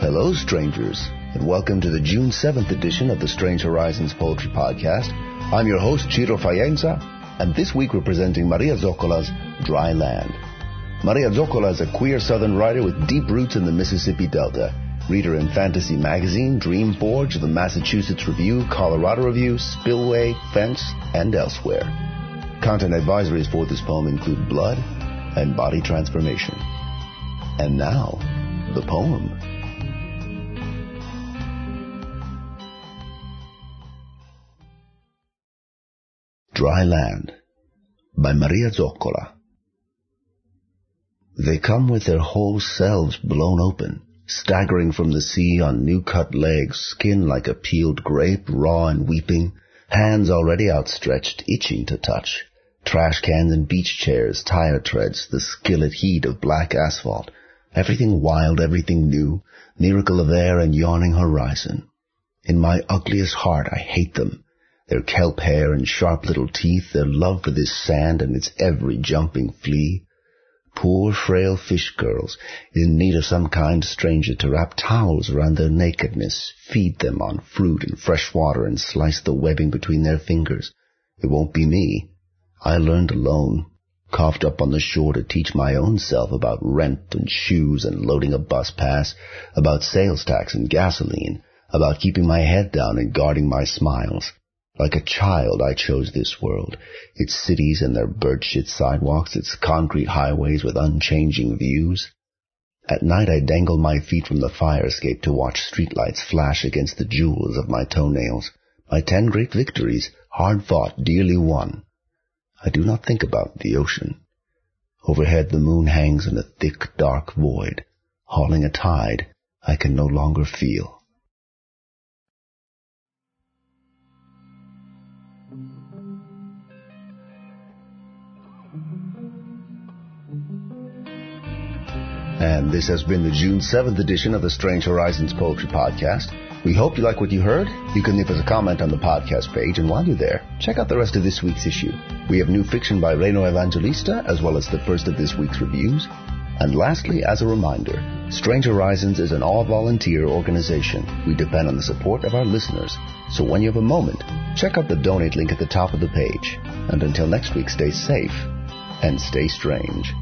Hello, strangers, and welcome to the June 7th edition of the Strange Horizons Poetry Podcast. I'm your host, Ciro Faienza, and this week we're presenting Maria Zoccola's Dry Land. Maria Zoccola is a queer southern writer with deep roots in the Mississippi Delta. Reader in Fantasy Magazine, Dream Forge, the Massachusetts Review, Colorado Review, Spillway, Fence, and elsewhere. Content advisories for this poem include blood and body transformation. And now, the poem. Dry Land by Maria Zoccola. They come with their whole selves blown open, staggering from the sea on new-cut legs, skin like a peeled grape, raw and weeping, hands already outstretched, itching to touch, trash cans and beach chairs, tire treads, the skillet heat of black asphalt, everything wild, everything new, miracle of air and yawning horizon. In my ugliest heart I hate them, their kelp hair and sharp little teeth, their love for this sand and its every jumping flea, Poor frail fish girls in need of some kind stranger to wrap towels around their nakedness, feed them on fruit and fresh water, and slice the webbing between their fingers. It won't be me. I learned alone, coughed up on the shore to teach my own self about rent and shoes and loading a bus pass, about sales tax and gasoline, about keeping my head down and guarding my smiles. Like a child, I chose this world, its cities and their bird-shit sidewalks, its concrete highways with unchanging views. At night I dangle my feet from the fire escape to watch streetlights flash against the jewels of my toenails, my ten great victories, hard fought, dearly won. I do not think about the ocean. Overhead the moon hangs in a thick, dark void, hauling a tide I can no longer feel. And this has been the June 7th edition of the Strange Horizons Poetry Podcast. We hope you like what you heard. You can leave us a comment on the podcast page, and while you're there, check out the rest of this week's issue. We have new fiction by Reno Evangelista, as well as the first of this week's reviews. And lastly, as a reminder, Strange Horizons is an all-volunteer organization. We depend on the support of our listeners. So when you have a moment, check out the donate link at the top of the page. And until next week, stay safe and stay strange.